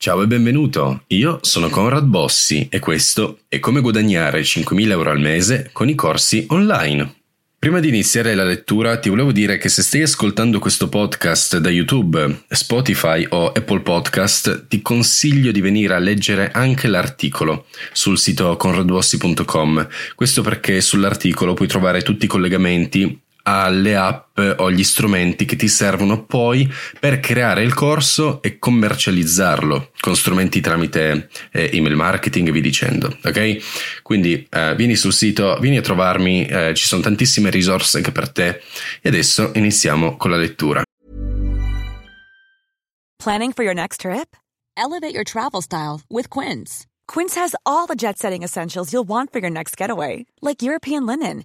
Ciao e benvenuto, io sono Conrad Bossi e questo è come guadagnare 5.000 euro al mese con i corsi online. Prima di iniziare la lettura ti volevo dire che se stai ascoltando questo podcast da YouTube, Spotify o Apple Podcast, ti consiglio di venire a leggere anche l'articolo sul sito conradbossi.com. Questo perché sull'articolo puoi trovare tutti i collegamenti alle app o gli strumenti che ti servono poi per creare il corso e commercializzarlo con strumenti tramite eh, email marketing e vi dicendo, ok? Quindi eh, vieni sul sito, vieni a trovarmi, eh, ci sono tantissime risorse anche per te e adesso iniziamo con la lettura. Planning for your next trip? Elevate your travel style with Quince. Quince has all the jet-setting essentials you'll want for your next getaway, like European linen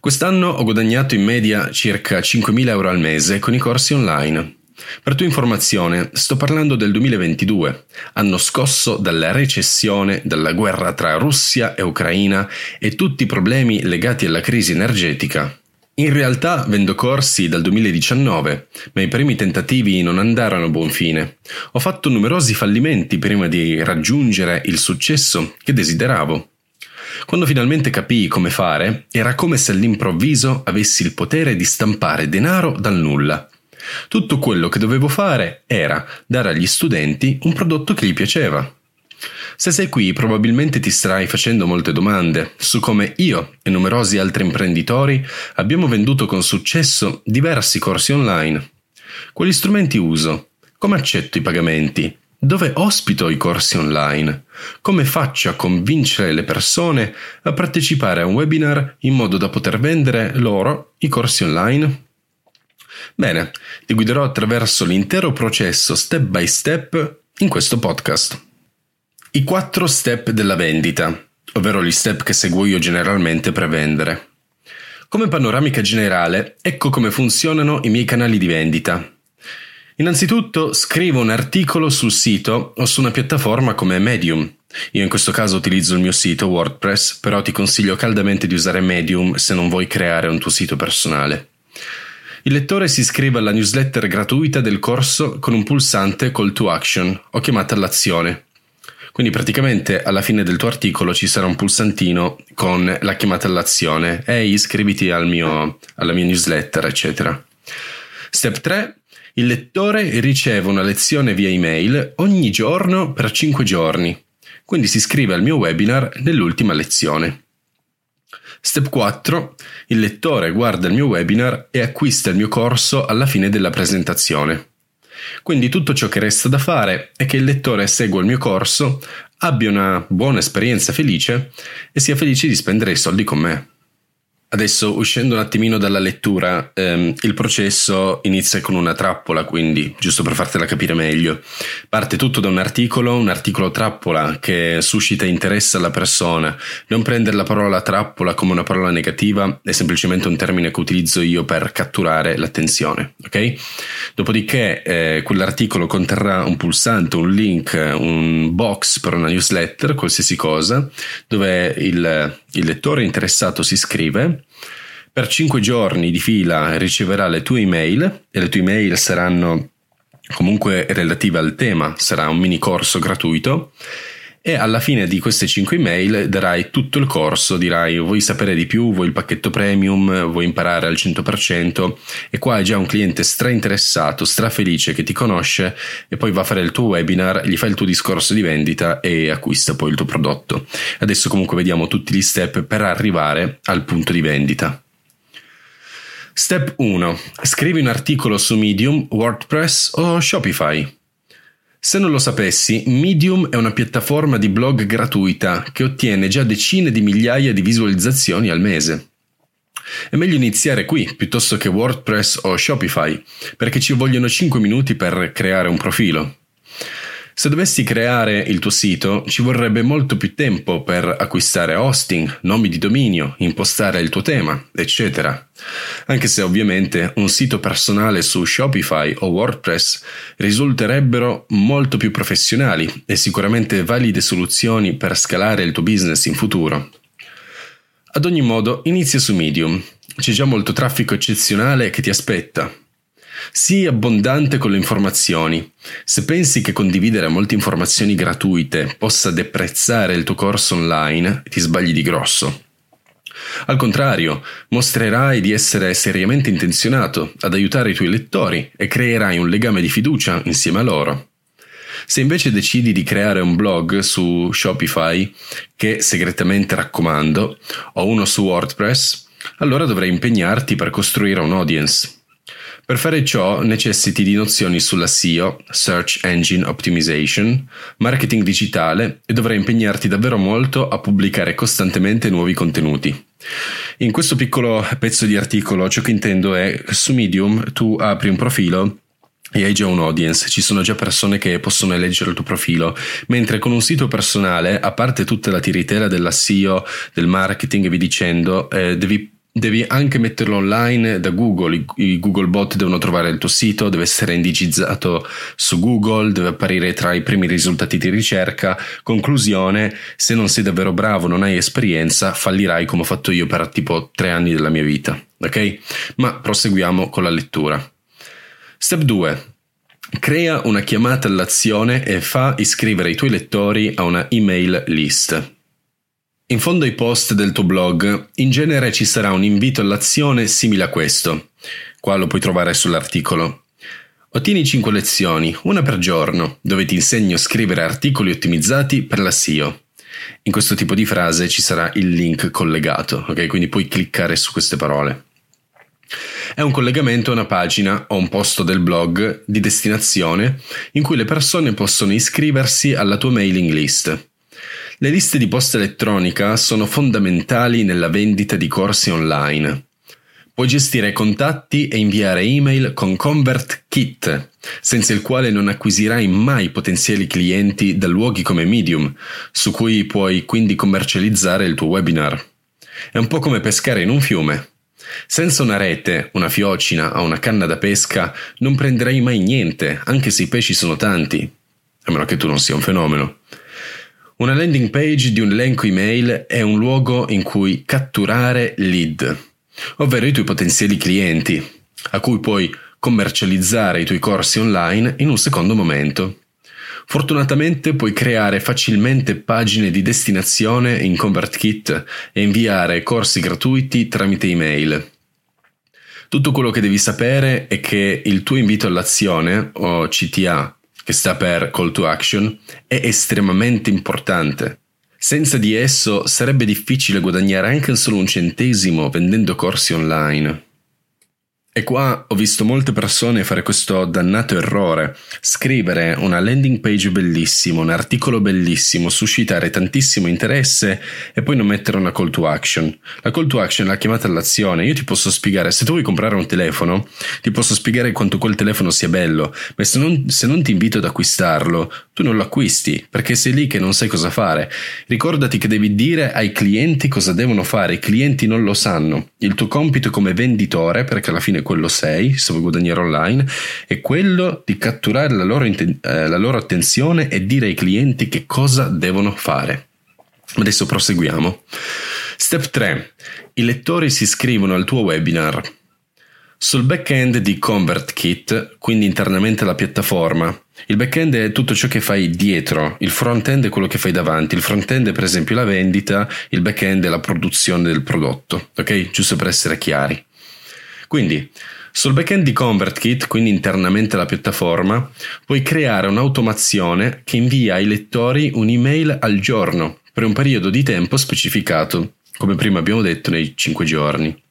Quest'anno ho guadagnato in media circa 5.000 euro al mese con i corsi online. Per tua informazione, sto parlando del 2022, anno scosso dalla recessione, dalla guerra tra Russia e Ucraina e tutti i problemi legati alla crisi energetica. In realtà vendo corsi dal 2019, ma i primi tentativi non andarono a buon fine. Ho fatto numerosi fallimenti prima di raggiungere il successo che desideravo. Quando finalmente capii come fare, era come se all'improvviso avessi il potere di stampare denaro dal nulla. Tutto quello che dovevo fare era dare agli studenti un prodotto che gli piaceva. Se sei qui probabilmente ti starai facendo molte domande su come io e numerosi altri imprenditori abbiamo venduto con successo diversi corsi online. Quali strumenti uso? Come accetto i pagamenti? Dove ospito i corsi online? Come faccio a convincere le persone a partecipare a un webinar in modo da poter vendere loro i corsi online? Bene, ti guiderò attraverso l'intero processo step by step in questo podcast. I quattro step della vendita, ovvero gli step che seguo io generalmente per vendere. Come panoramica generale, ecco come funzionano i miei canali di vendita Innanzitutto scrivo un articolo sul sito o su una piattaforma come Medium. Io in questo caso utilizzo il mio sito WordPress, però ti consiglio caldamente di usare Medium se non vuoi creare un tuo sito personale. Il lettore si iscrive alla newsletter gratuita del corso con un pulsante call to action o chiamata all'azione. Quindi praticamente alla fine del tuo articolo ci sarà un pulsantino con la chiamata all'azione. Ehi, iscriviti al mio, alla mia newsletter, eccetera. Step 3 il lettore riceve una lezione via email ogni giorno per 5 giorni, quindi si iscrive al mio webinar nell'ultima lezione. Step 4. Il lettore guarda il mio webinar e acquista il mio corso alla fine della presentazione. Quindi tutto ciò che resta da fare è che il lettore segua il mio corso, abbia una buona esperienza felice e sia felice di spendere i soldi con me. Adesso, uscendo un attimino dalla lettura, ehm, il processo inizia con una trappola, quindi, giusto per fartela capire meglio. Parte tutto da un articolo, un articolo trappola che suscita interesse alla persona. Non prendere la parola trappola come una parola negativa, è semplicemente un termine che utilizzo io per catturare l'attenzione, ok? Dopodiché, eh, quell'articolo conterrà un pulsante, un link, un box per una newsletter, qualsiasi cosa, dove il, il lettore interessato si iscrive per 5 giorni di fila riceverà le tue email e le tue email saranno comunque relative al tema, sarà un mini corso gratuito e alla fine di queste 5 email darai tutto il corso, dirai vuoi sapere di più, vuoi il pacchetto premium, vuoi imparare al 100% e qua è già un cliente stra interessato, stra felice che ti conosce e poi va a fare il tuo webinar, gli fai il tuo discorso di vendita e acquista poi il tuo prodotto. Adesso comunque vediamo tutti gli step per arrivare al punto di vendita. Step 1. Scrivi un articolo su Medium, WordPress o Shopify. Se non lo sapessi, Medium è una piattaforma di blog gratuita che ottiene già decine di migliaia di visualizzazioni al mese. È meglio iniziare qui piuttosto che WordPress o Shopify, perché ci vogliono 5 minuti per creare un profilo. Se dovessi creare il tuo sito, ci vorrebbe molto più tempo per acquistare hosting, nomi di dominio, impostare il tuo tema, eccetera. Anche se ovviamente un sito personale su Shopify o WordPress risulterebbero molto più professionali e sicuramente valide soluzioni per scalare il tuo business in futuro. Ad ogni modo, inizia su Medium. C'è già molto traffico eccezionale che ti aspetta Sii abbondante con le informazioni. Se pensi che condividere molte informazioni gratuite possa deprezzare il tuo corso online, ti sbagli di grosso. Al contrario, mostrerai di essere seriamente intenzionato ad aiutare i tuoi lettori e creerai un legame di fiducia insieme a loro. Se invece decidi di creare un blog su Shopify, che segretamente raccomando, o uno su WordPress, allora dovrai impegnarti per costruire un audience. Per fare ciò necessiti di nozioni sulla SEO, Search Engine Optimization, marketing digitale e dovrai impegnarti davvero molto a pubblicare costantemente nuovi contenuti. In questo piccolo pezzo di articolo ciò che intendo è su Medium tu apri un profilo e hai già un audience, ci sono già persone che possono leggere il tuo profilo, mentre con un sito personale, a parte tutta la tiritera della SEO, del marketing e vi dicendo, eh, devi devi anche metterlo online da Google, I, Google bot devono trovare il tuo sito, deve essere indicizzato su Google, deve apparire tra i primi risultati di ricerca. Conclusione, se non sei davvero bravo, non hai esperienza, fallirai come ho fatto io per tipo tre anni della mia vita, ok? Ma proseguiamo con la lettura. Step 2. Crea una chiamata all'azione e fa iscrivere i tuoi lettori a una email list. In fondo ai post del tuo blog, in genere ci sarà un invito all'azione simile a questo. Qua lo puoi trovare sull'articolo. Ottieni 5 lezioni, una per giorno, dove ti insegno a scrivere articoli ottimizzati per la SEO. In questo tipo di frase ci sarà il link collegato, ok? Quindi puoi cliccare su queste parole. È un collegamento a una pagina o un posto del blog di destinazione in cui le persone possono iscriversi alla tua mailing list. Le liste di posta elettronica sono fondamentali nella vendita di corsi online. Puoi gestire contatti e inviare email con ConvertKit, senza il quale non acquisirai mai potenziali clienti da luoghi come Medium, su cui puoi quindi commercializzare il tuo webinar. È un po' come pescare in un fiume. Senza una rete, una fiocina o una canna da pesca non prenderai mai niente, anche se i pesci sono tanti, a meno che tu non sia un fenomeno. Una landing page di un elenco email è un luogo in cui catturare lead, ovvero i tuoi potenziali clienti, a cui puoi commercializzare i tuoi corsi online in un secondo momento. Fortunatamente puoi creare facilmente pagine di destinazione in ConvertKit e inviare corsi gratuiti tramite email. Tutto quello che devi sapere è che il tuo invito all'azione, o CTA che sta per Call to Action, è estremamente importante. Senza di esso sarebbe difficile guadagnare anche solo un centesimo vendendo corsi online. E qua ho visto molte persone fare questo dannato errore, scrivere una landing page bellissima, un articolo bellissimo, suscitare tantissimo interesse e poi non mettere una call to action. La call to action è la chiamata all'azione. Io ti posso spiegare, se tu vuoi comprare un telefono, ti posso spiegare quanto quel telefono sia bello, ma se non, se non ti invito ad acquistarlo, tu non lo acquisti, perché sei lì che non sai cosa fare. Ricordati che devi dire ai clienti cosa devono fare, i clienti non lo sanno. Il tuo compito come venditore, perché alla fine quello sei, se vuoi guadagnare online, è quello di catturare la loro, inten- eh, la loro attenzione e dire ai clienti che cosa devono fare. Adesso proseguiamo. Step 3. I lettori si iscrivono al tuo webinar. Sul back-end di ConvertKit, quindi internamente alla piattaforma, il back-end è tutto ciò che fai dietro, il front-end è quello che fai davanti, il front-end è per esempio la vendita, il back-end è la produzione del prodotto, ok? Giusto per essere chiari. Quindi, sul backend di ConvertKit, quindi internamente alla piattaforma, puoi creare un'automazione che invia ai lettori un'email al giorno per un periodo di tempo specificato, come prima abbiamo detto nei 5 giorni.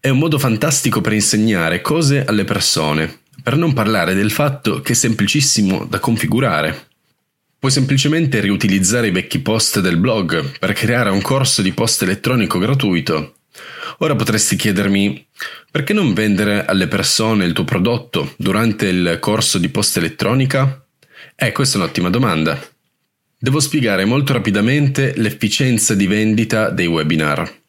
È un modo fantastico per insegnare cose alle persone, per non parlare del fatto che è semplicissimo da configurare. Puoi semplicemente riutilizzare i vecchi post del blog per creare un corso di post elettronico gratuito Ora potresti chiedermi perché non vendere alle persone il tuo prodotto durante il corso di posta elettronica? Eh, questa è un'ottima domanda. Devo spiegare molto rapidamente l'efficienza di vendita dei webinar.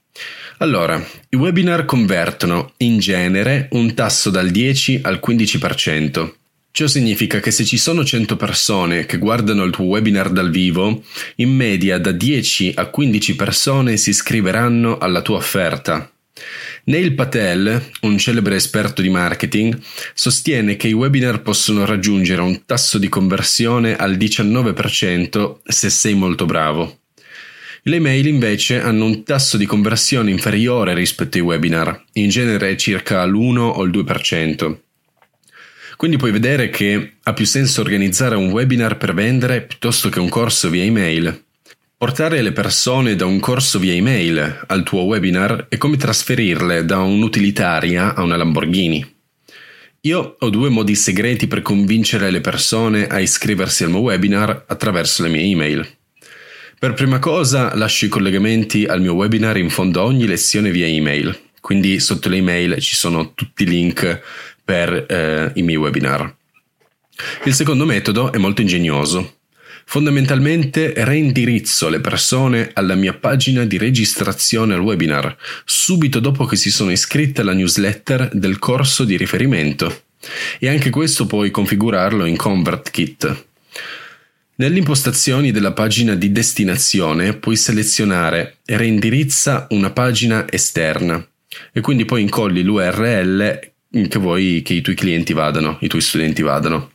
Allora, i webinar convertono in genere un tasso dal 10 al 15%. Ciò significa che se ci sono 100 persone che guardano il tuo webinar dal vivo, in media da 10 a 15 persone si iscriveranno alla tua offerta. Neil Patel, un celebre esperto di marketing, sostiene che i webinar possono raggiungere un tasso di conversione al 19% se sei molto bravo. Le mail invece hanno un tasso di conversione inferiore rispetto ai webinar, in genere circa l'1 o il 2%. Quindi puoi vedere che ha più senso organizzare un webinar per vendere piuttosto che un corso via email. Portare le persone da un corso via email al tuo webinar è come trasferirle da un'utilitaria a una Lamborghini. Io ho due modi segreti per convincere le persone a iscriversi al mio webinar attraverso le mie email. Per prima cosa lascio i collegamenti al mio webinar in fondo a ogni lezione via email, quindi sotto le email ci sono tutti i link per eh, i miei webinar. Il secondo metodo è molto ingegnoso. Fondamentalmente reindirizzo le persone alla mia pagina di registrazione al webinar subito dopo che si sono iscritte alla newsletter del corso di riferimento. E anche questo puoi configurarlo in ConvertKit. Nelle impostazioni della pagina di destinazione puoi selezionare reindirizza una pagina esterna e quindi poi incolli l'URL che vuoi che i tuoi clienti vadano, i tuoi studenti vadano.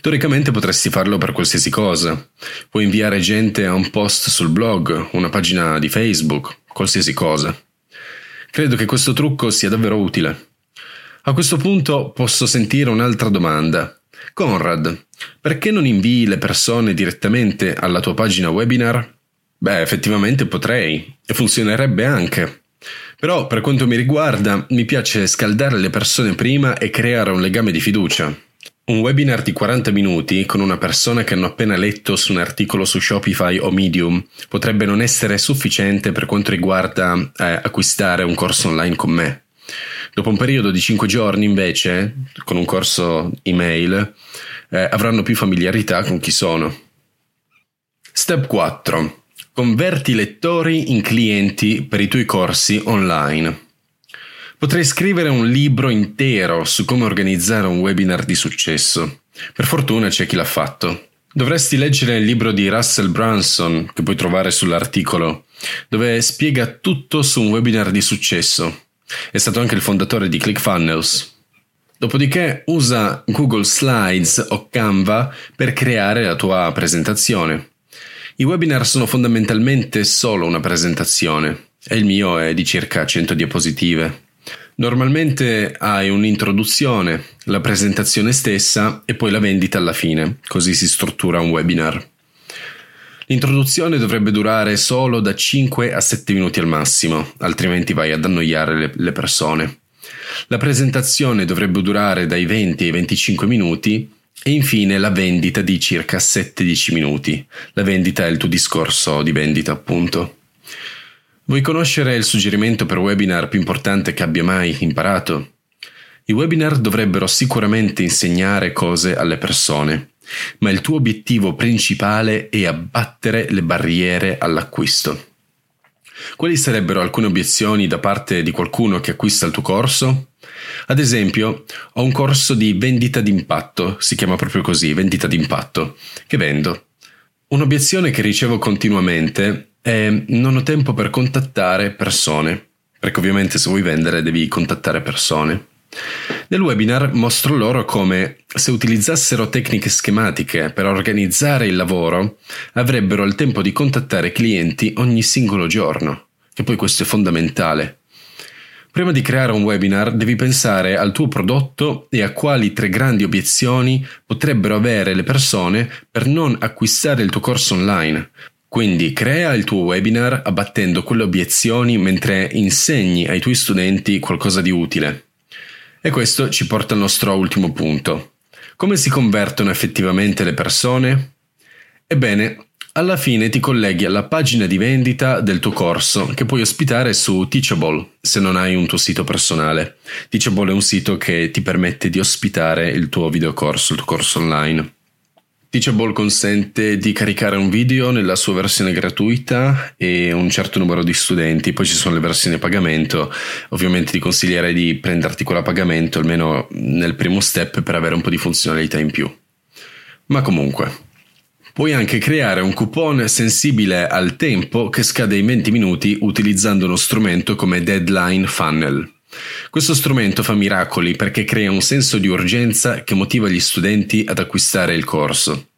Teoricamente potresti farlo per qualsiasi cosa. Puoi inviare gente a un post sul blog, una pagina di Facebook, qualsiasi cosa. Credo che questo trucco sia davvero utile. A questo punto posso sentire un'altra domanda. Conrad, perché non invii le persone direttamente alla tua pagina webinar? Beh, effettivamente potrei, e funzionerebbe anche. Però, per quanto mi riguarda, mi piace scaldare le persone prima e creare un legame di fiducia. Un webinar di 40 minuti con una persona che hanno appena letto su un articolo su Shopify o Medium potrebbe non essere sufficiente per quanto riguarda eh, acquistare un corso online con me. Dopo un periodo di 5 giorni, invece, con un corso email, eh, avranno più familiarità con chi sono. Step 4. Converti lettori in clienti per i tuoi corsi online. Potrei scrivere un libro intero su come organizzare un webinar di successo. Per fortuna c'è chi l'ha fatto. Dovresti leggere il libro di Russell Brunson, che puoi trovare sull'articolo, dove spiega tutto su un webinar di successo. È stato anche il fondatore di ClickFunnels. Dopodiché usa Google Slides o Canva per creare la tua presentazione. I webinar sono fondamentalmente solo una presentazione e il mio è di circa 100 diapositive. Normalmente hai un'introduzione, la presentazione stessa e poi la vendita alla fine, così si struttura un webinar. L'introduzione dovrebbe durare solo da 5 a 7 minuti al massimo, altrimenti vai ad annoiare le, persone. La presentazione dovrebbe durare dai 20 ai 25 minuti e infine la vendita di circa 7-10 minuti. La vendita è il tuo discorso di vendita, appunto. Vuoi conoscere il suggerimento per webinar più importante che abbia mai imparato? I webinar dovrebbero sicuramente insegnare cose alle persone, ma il tuo obiettivo principale è abbattere le barriere all'acquisto. Quali sarebbero alcune obiezioni da parte di qualcuno che acquista il tuo corso? Ad esempio, ho un corso di vendita d'impatto, si chiama proprio così, vendita d'impatto, che vendo. Un'obiezione che ricevo continuamente è non ho tempo per contattare persone, perché ovviamente se vuoi vendere devi contattare persone. Nel webinar mostro loro come se utilizzassero tecniche schematiche per organizzare il lavoro avrebbero il tempo di contattare clienti ogni singolo giorno, che poi questo è fondamentale. Prima di creare un webinar devi pensare al tuo prodotto e a quali tre grandi obiezioni potrebbero avere le persone per non acquistare il tuo corso online. Quindi crea il tuo webinar abbattendo quelle obiezioni mentre insegni ai tuoi studenti qualcosa di utile. E questo ci porta al nostro ultimo punto. Come si convertono effettivamente le persone? Ebbene, alla fine ti colleghi alla pagina di vendita del tuo corso che puoi ospitare su Teachable se non hai un tuo sito personale. Teachable è un sito che ti permette di ospitare il tuo videocorso, il tuo corso online. Teachable consente di caricare un video nella sua versione gratuita e un certo numero di studenti, poi ci sono le versioni a pagamento. Ovviamente ti consiglierei di prenderti quella a pagamento almeno nel primo step per avere un po' di funzionalità in più. Ma comunque, Puoi anche creare un coupon sensibile al tempo che scade in 20 minuti utilizzando uno strumento come Deadline Funnel. Questo strumento fa miracoli perché crea un senso di urgenza che motiva gli studenti ad acquistare il corso.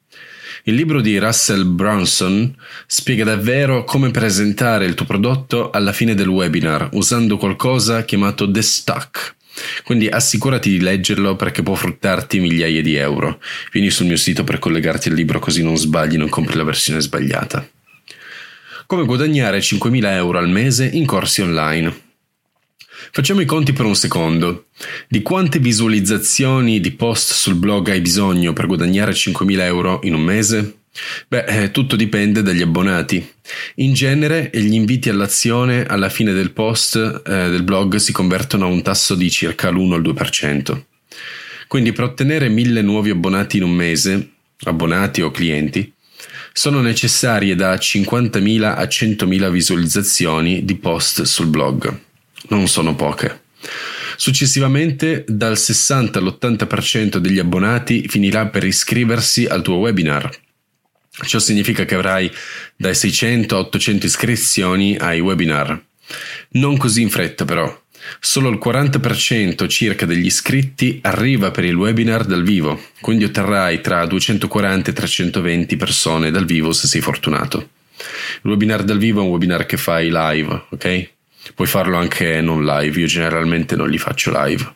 Il libro di Russell Brunson spiega davvero come presentare il tuo prodotto alla fine del webinar usando qualcosa chiamato The Stuck quindi assicurati di leggerlo perché può fruttarti migliaia di euro. Vieni sul mio sito per collegarti al libro così non sbagli, non compri la versione sbagliata. Come guadagnare 5.000 euro al mese in corsi online. Facciamo i conti per un secondo. Di quante visualizzazioni di post sul blog hai bisogno per guadagnare 5.000 euro in un mese? Beh, eh, tutto dipende dagli abbonati. In genere gli inviti all'azione alla fine del post eh, del blog si convertono a un tasso di circa l'1 al 2%. Quindi per ottenere 1000 nuovi abbonati in un mese, abbonati o clienti, sono necessarie da 50.000 a 100.000 visualizzazioni di post sul blog. Non sono poche. Successivamente dal 60 all'80% degli abbonati finirà per iscriversi al tuo webinar Ciò significa che avrai dai 600 a 800 iscrizioni ai webinar. Non così in fretta però. Solo il 40% circa degli iscritti arriva per il webinar dal vivo, quindi otterrai tra 240 e 320 persone dal vivo se sei fortunato. Il webinar dal vivo è un webinar che fai live, ok? Puoi farlo anche non live, io generalmente non li faccio live.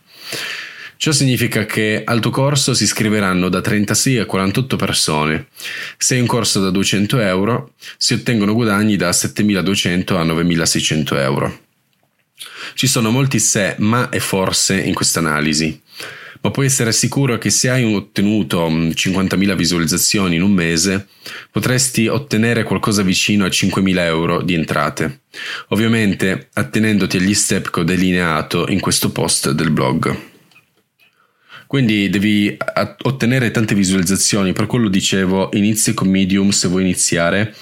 Ciò significa che al tuo corso si iscriveranno da 36 a 48 persone. Se è un corso da 200 euro, si ottengono guadagni da 7.200 a 9.600 euro. Ci sono molti se, ma e forse in questa analisi, ma puoi essere sicuro che se hai ottenuto 50.000 mm, visualizzazioni in un mese, potresti ottenere qualcosa vicino a 5.000 euro di entrate, ovviamente attenendoti agli step che ho delineato in questo post del blog. Quindi devi ottenere tante visualizzazioni, per quello dicevo inizia con Medium se vuoi iniziare,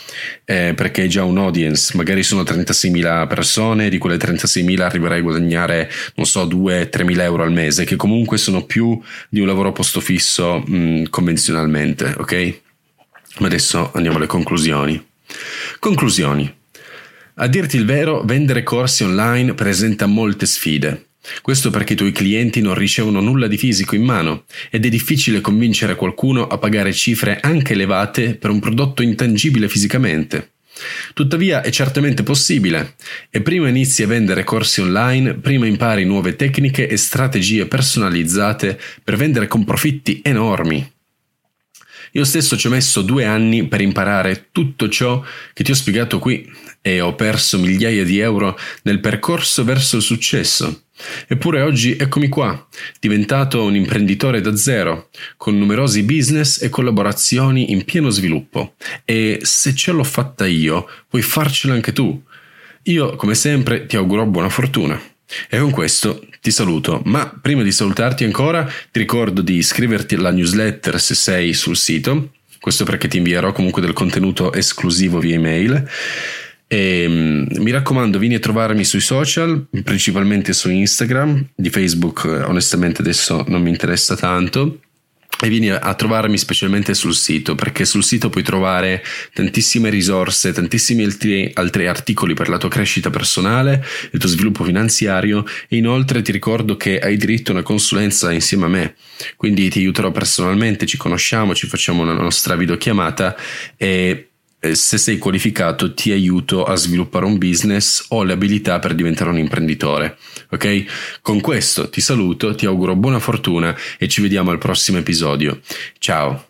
eh, perché hai già un audience, magari sono 36.000 persone, di quelle 36.000 arriverai a guadagnare, non so, 2-3.000 euro al mese, che comunque sono più di un lavoro a posto fisso mh, mm, convenzionalmente, ok? Ma adesso andiamo alle conclusioni. Conclusioni. A dirti il vero, vendere corsi online presenta molte sfide. Questo perché i tuoi clienti non ricevono nulla di fisico in mano ed è difficile convincere qualcuno a pagare cifre anche elevate per un prodotto intangibile fisicamente. Tuttavia è certamente possibile e prima inizi a vendere corsi online, prima impari nuove tecniche e strategie personalizzate per vendere con profitti enormi. Io stesso ci ho messo due anni per imparare tutto ciò che ti ho spiegato qui e ho perso migliaia di euro nel percorso verso il successo Eppure oggi eccomi qua, diventato un imprenditore da zero, con numerosi business e collaborazioni in pieno sviluppo. E se ce l'ho fatta io, puoi farcela anche tu. Io, come sempre, ti auguro buona fortuna. E con questo ti saluto, ma prima di salutarti ancora ti ricordo di iscriverti alla newsletter se sei sul sito, questo perché ti invierò comunque del contenuto esclusivo via email e, um, mi raccomando, vieni a trovarmi sui social, principalmente su Instagram, di Facebook onestamente adesso non mi interessa tanto. E vieni a trovarmi specialmente sul sito, perché sul sito puoi trovare tantissime risorse, tantissimi altri, altri, articoli per la tua crescita personale, il tuo sviluppo finanziario e inoltre ti ricordo che hai diritto a una consulenza insieme a me. Quindi ti aiuterò personalmente, ci conosciamo, ci facciamo una nostra videochiamata e eh, se sei qualificato ti aiuto a sviluppare un business o le abilità per diventare un imprenditore. Ok? Con questo ti saluto, ti auguro buona fortuna e ci vediamo al prossimo episodio. Ciao!